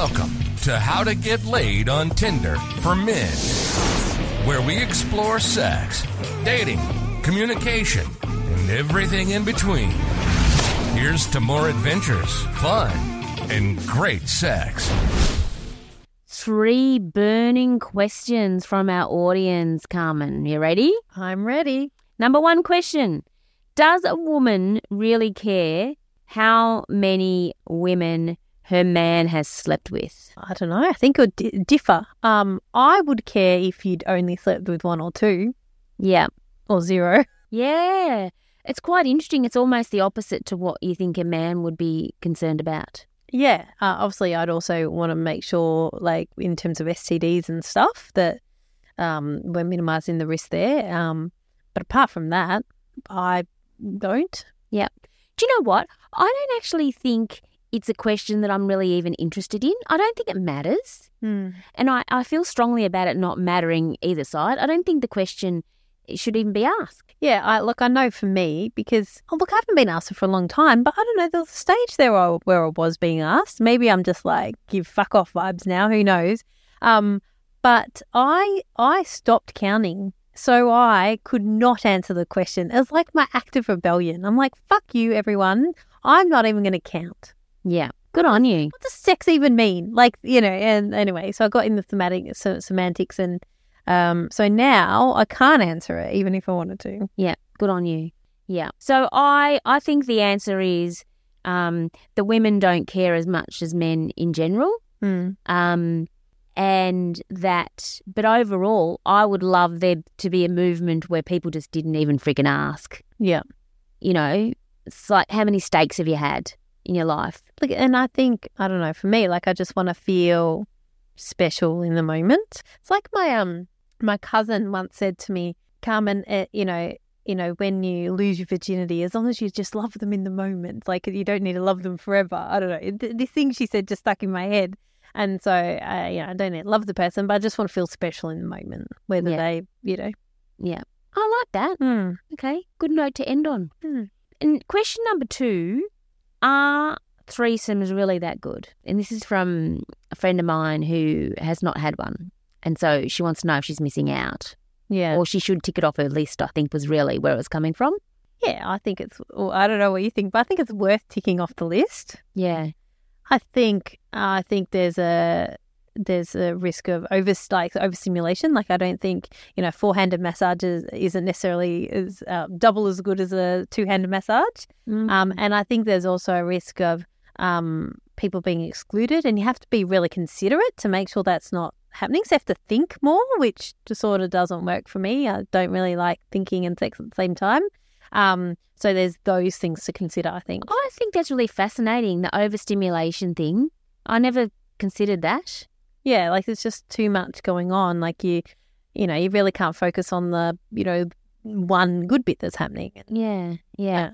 Welcome to How to Get Laid on Tinder for Men, where we explore sex, dating, communication, and everything in between. Here's to more adventures, fun, and great sex. Three burning questions from our audience, Carmen. You ready? I'm ready. Number one question Does a woman really care how many women her man has slept with? I don't know. I think it would di- differ. Um, I would care if you'd only slept with one or two Yeah. or zero. Yeah. It's quite interesting. It's almost the opposite to what you think a man would be concerned about. Yeah. Uh, obviously, I'd also want to make sure, like in terms of STDs and stuff, that um, we're minimising the risk there. Um, but apart from that, I don't. Yeah. Do you know what? I don't actually think it's a question that I'm really even interested in. I don't think it matters. Hmm. And I, I feel strongly about it not mattering either side. I don't think the question should even be asked. Yeah, I look. I know for me because oh, look, I haven't been asked for a long time, but I don't know. There was a stage there where I, where I was being asked. Maybe I'm just like give fuck off vibes now. Who knows? Um, but I I stopped counting, so I could not answer the question. It was like my act of rebellion. I'm like, fuck you, everyone. I'm not even going to count. Yeah. Good on you. What does sex even mean? Like you know. And anyway, so I got in the thematic se- semantics, and um, so now I can't answer it even if I wanted to. Yeah. Good on you. Yeah. So I I think the answer is um, the women don't care as much as men in general. Hmm. Um, and that, but overall, I would love there to be a movement where people just didn't even freaking ask. Yeah. You know, it's like how many steaks have you had in your life? Like, and I think I don't know. For me, like I just want to feel special in the moment. It's like my um my cousin once said to me, Carmen, uh, you know, you know, when you lose your virginity, as long as you just love them in the moment, like you don't need to love them forever. I don't know. Th- This thing she said just stuck in my head, and so uh, you know, I don't need to love the person, but I just want to feel special in the moment, whether Yeah. they, you know. Yeah. I like that. Hmm. Okay. Good note to end on. Hmm. And question number two Are threesomes really that good? And this is from a friend of mine who has not had one. And so she wants to know if she's missing out. Yeah. Or she should tick it off her list, I think was really where it was coming from. yeah, I think it's. Well, I don't know what you think, but I think it's worth ticking off the list. Yeah. I think I think there's a there's a risk of over like overstimulation. Like I don't think you know four handed massages isn't necessarily as uh, double as good as a two handed massage. Um, and I think there's also a risk of um, people being excluded, and you have to be really considerate to make sure that's not happening. So you have to think more, which just sort of doesn't work for me. I don't really like thinking and sex at the same time. Um, so there's those things to consider. I think. I think that's really fascinating, the overstimulation thing. I never considered that. Yeah, like there's just too much going on. Like you, you know, you really can't focus on the, you know, one good bit that's happening. Yeah, yeah.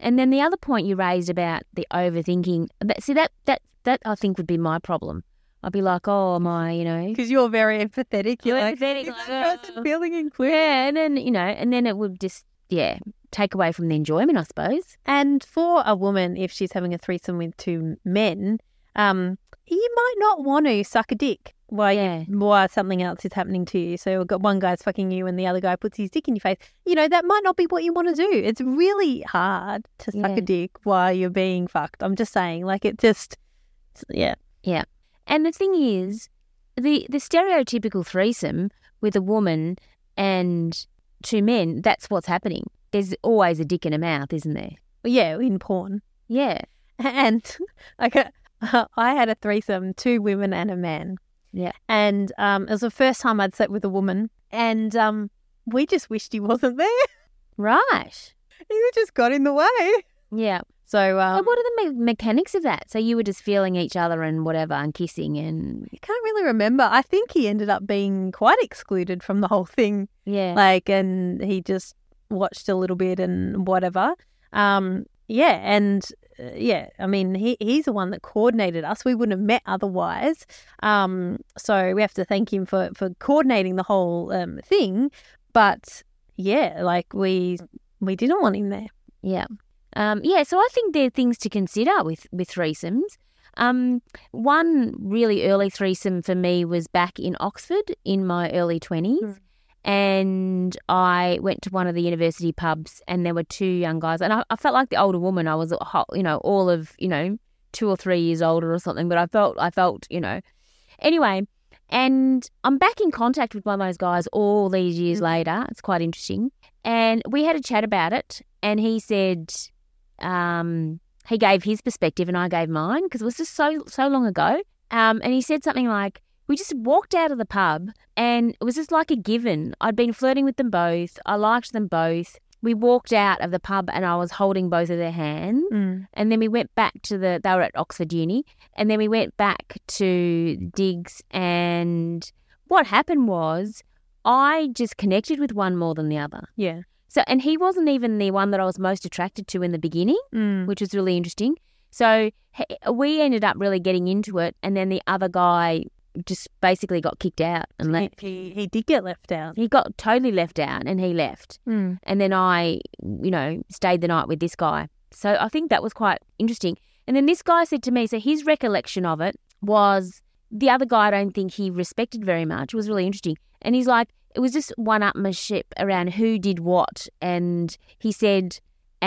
And then the other point you raised about the overthinking, that, see that that that I think would be my problem. I'd be like, oh my, you know, Because you're very empathetic. You're like, empathetic, "Is like, that person "Oh." feeling included. yeah, and then you know, and then it would just yeah take away from the enjoyment, I suppose. And for a woman, if she's having a threesome with two men, um, you might not want to suck a dick while Yeah. you, while something else is happening to you. So we've got one guy's fucking you, and the other guy puts his dick in your face. You know that might not be what you want to do. It's really hard to suck Yeah. a dick while you're being fucked. I'm just saying, like it just, yeah. Yeah. And the thing is, the the stereotypical threesome with a woman and two men, that's what's happening. There's always a dick in a mouth, isn't there? Yeah, in porn. Yeah. And like I had a threesome, two women and a man. Yeah. And um, it was the first time I'd slept with a woman, and um, we just wished he wasn't there. Right. he just got in the way. Yeah. So So um, what are the me- mechanics of that? So you were just feeling each other and whatever and kissing and I can't really remember. I think he ended up being quite excluded from the whole thing. yeah. Like, and he just watched a little bit and whatever. Um, yeah, and yeah, I mean, he he's the one that coordinated us. We wouldn't have met otherwise. Um, so we have to thank him for for coordinating the whole um, thing. But yeah, like we we didn't want him there. Yeah. Um, yeah, so I think there are things to consider with, with threesomes. Um, one really early threesome for me was back in Oxford in my early 20s. Mm. And I went to one of the university pubs, and there were two young guys, and I, I felt like the older woman. I was, you know, all of you know, two or three years older or something. But I felt, I felt, you know, anyway. And I'm back in contact with one of those guys all these years later. It's quite interesting. And we had a chat about it, and he said, um, he gave his perspective and I gave mine because it was just so so long ago. Um, and he said something like, "We just walked out of the pub, and it was just like a given. I'd been flirting with them both. I liked them both. We walked out of the pub, and I was holding both of their hands. Mm. And then we went back to the. They were at Oxford Uni, and then we went back to Diggs. And what happened was, I just connected with one more than the other. Yeah. So, and he wasn't even the one that I was most attracted to in the beginning Mm. which was really interesting. So we ended up really getting into it, and then the other guy just basically got kicked out and He, left. he he did get left out. He got totally left out, and he left. Mm. And then I, you know, stayed the night with this guy. So I think that was quite interesting. And then this guy said to me, so his recollection of it was the other guy I don't think he respected very much. It was really interesting. And he's like, it was just one upmanship around who did what. And he said,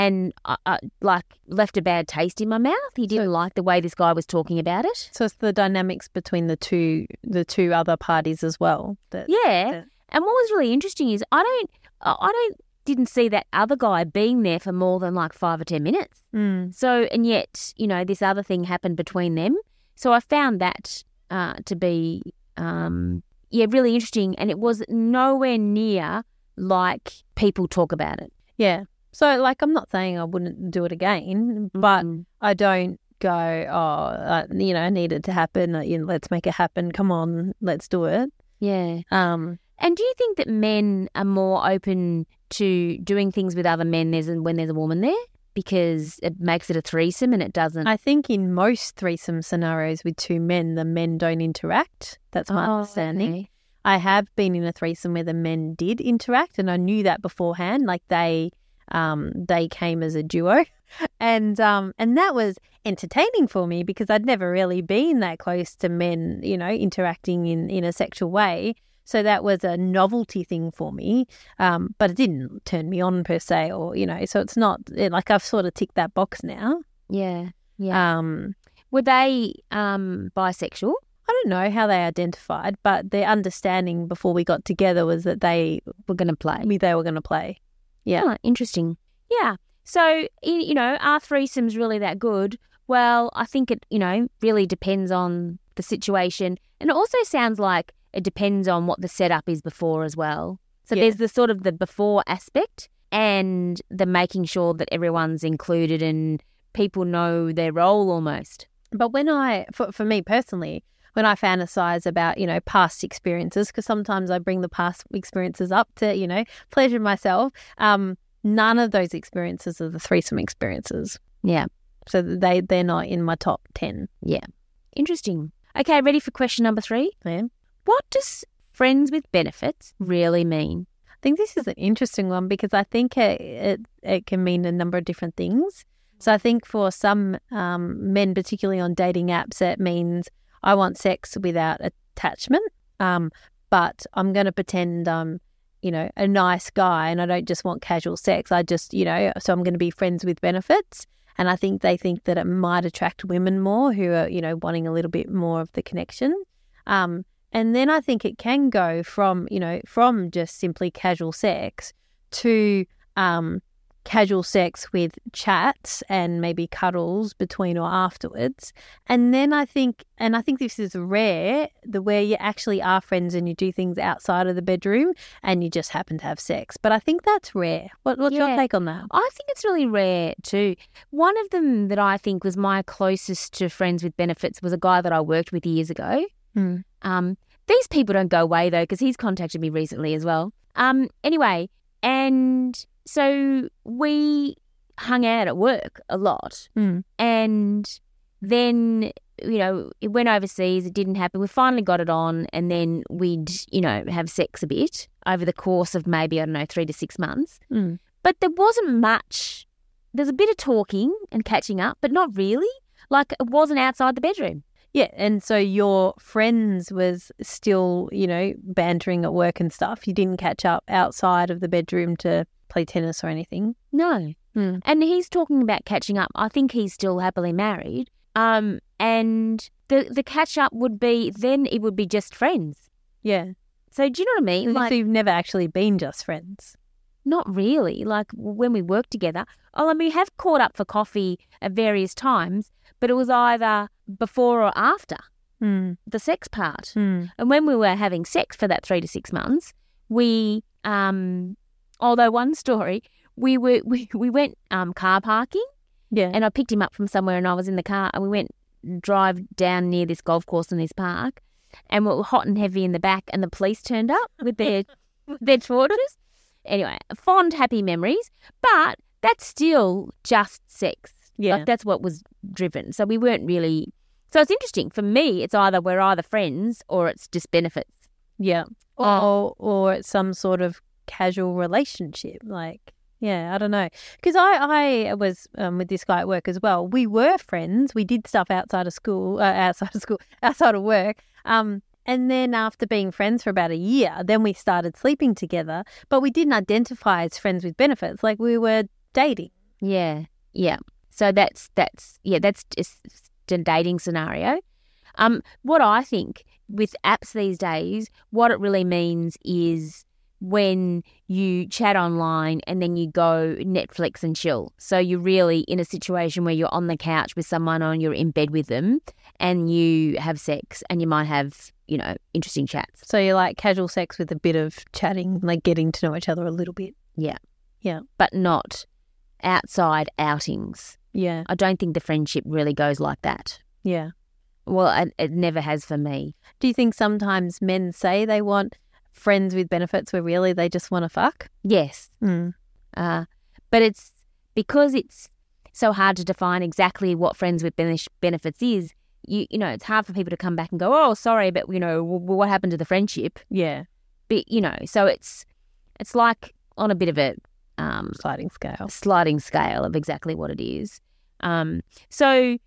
and I, I, like left a bad taste in my mouth. He didn't So- like the way this guy was talking about it. So it's the dynamics between the two the two other parties as well. That, Yeah. that- And what was really interesting is I don't, I don't, didn't see that other guy being there for more than like five or ten minutes. Mm. So, and yet, you know, this other thing happened between them. So I found that uh, to be, um, yeah, really interesting. And it was nowhere near like people talk about it. Yeah. So like I'm not saying I wouldn't do it again, but Mm. I don't go, oh, uh, you know, I need it to happen. uh, You know, let's make it happen. Come on, let's do it. yeah. Um, And do you think that men are more open to doing things with other men there's, when there's a woman there? Because it makes it a threesome and it doesn't. I think in most threesome scenarios with two men, the men don't interact. That's my Oh, understanding. okay. I have been in a threesome where the men did interact, and I knew that beforehand. Like they, um, they came as a duo, and um, and that was entertaining for me because I'd never really been that close to men, you know, interacting in in a sexual way. So that was a novelty thing for me, um, but it didn't turn me on per se, or you know. So it's not like I've sort of ticked that box now. Yeah. Yeah. Um, Were they um, bisexual? I don't know how they identified, but their understanding before we got together was that they We're going to play. Me they were going to play. Yeah. Oh, interesting. Yeah. So, you know, are threesomes really that good? Well, I think it, you know, really depends on the situation. And it also sounds like it depends on what the setup is before as well. So Yeah. there's the sort of the before aspect and the making sure that everyone's included and people know their role almost. But when I, for, for me personally, when I fantasize about, you know, past experiences, because sometimes I bring the past experiences up to, you know, pleasure myself, um, none of those experiences are the threesome experiences. Yeah. So they, they're not in my top 10. Yeah. Interesting. Okay, ready for question number three? Yeah. What does friends with benefits really mean? I think this is an interesting one because I think it, it, it can mean a number of different things. So I think for some um, men, particularly on dating apps, it means I want sex without attachment, um, but I'm going to pretend I'm, you know, a nice guy and I don't just want casual sex. I just, you know, so I'm going to be friends with benefits. And I think they think that it might attract women more who are, you know, wanting a little bit more of the connection. Um, and then I think it can go from, you know, from just simply casual sex to um, casual sex with chats and maybe cuddles between or afterwards. And then I think, and I think this is rare, the where you actually are friends and you do things outside of the bedroom and you just happen to have sex. But I think that's rare. What, what's your take on that? I think it's really rare too. One of them that I think was my closest to friends with benefits was a guy that I worked with years ago. Hmm. Um, these people don't go away though, because he's contacted me recently as well. Um, anyway, and so we hung out at work a lot, Hmm. and then you know it went overseas. It didn't happen. We finally got it on, and then we'd you know have sex a bit over the course of maybe I don't know three to six months. Hmm. But there wasn't much. There's a bit of talking and catching up, but not really. Like it wasn't outside the bedroom. Yeah, and so your friends was still, you know, bantering at work and stuff. You didn't catch up outside of the bedroom to play tennis or anything. No. Hmm. And he's talking about catching up. I think he's still happily married. Um, and the the catch up would be then it would be just friends. Yeah. So do you know what I mean? Like you've never actually been just friends. not really. Like when we work together. Oh, I mean, we have caught up for coffee at various times, but it was either before or after Hmm. the sex part. Hmm. And when we were having sex for that three to six months, we, um, although one story, we were we, we went um, car parking, Yeah. and I picked him up from somewhere, and I was in the car, and we went drive down near this golf course in this park, and we were hot and heavy in the back, and the police turned up with their their torches. Anyway, fond, happy memories, but that's still just sex. yeah. Like that's what was driven. So we weren't really. So it's interesting for me. It's either we're either friends or it's just benefits. Yeah. Oh. Or, or it's some sort of casual relationship. Like, yeah, I don't know. Because I, I was um, with this guy at work as well. We were friends. We did stuff outside of school, uh, outside of school, outside of work. Um, and then after being friends for about a year, then we started sleeping together. But we didn't identify as friends with benefits. Like we were dating. Yeah, yeah. So that's that's yeah, that's just a dating scenario. Um, what I think with apps these days, what it really means is when you chat online and then you go Netflix and chill. So you're really in a situation where you're on the couch with someone or you're in bed with them and you have sex and you might have, you know, interesting chats. So you like casual sex with a bit of chatting, like getting to know each other a little bit. Yeah. Yeah. But not outside outings. Yeah. I don't think the friendship really goes like that. Yeah. Well, it, it never has for me. Do you think sometimes men say they want friends with benefits where really they just want to fuck? Yes. Mm. Uh, but it's because it's so hard to define exactly what friends with bene- benefits is. You, you know, it's hard for people to come back and go, oh, sorry, but, you know, w- what happened to the friendship? Yeah. But, you know, so it's it's like on a bit of a um, Sliding scale. sliding scale of exactly what it is. Um, so,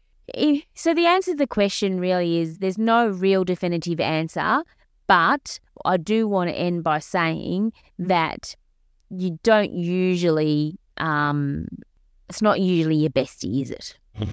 so the answer to the question really is there's no real definitive answer, but I do want to end by saying that you don't usually, um, it's not usually your bestie, is it?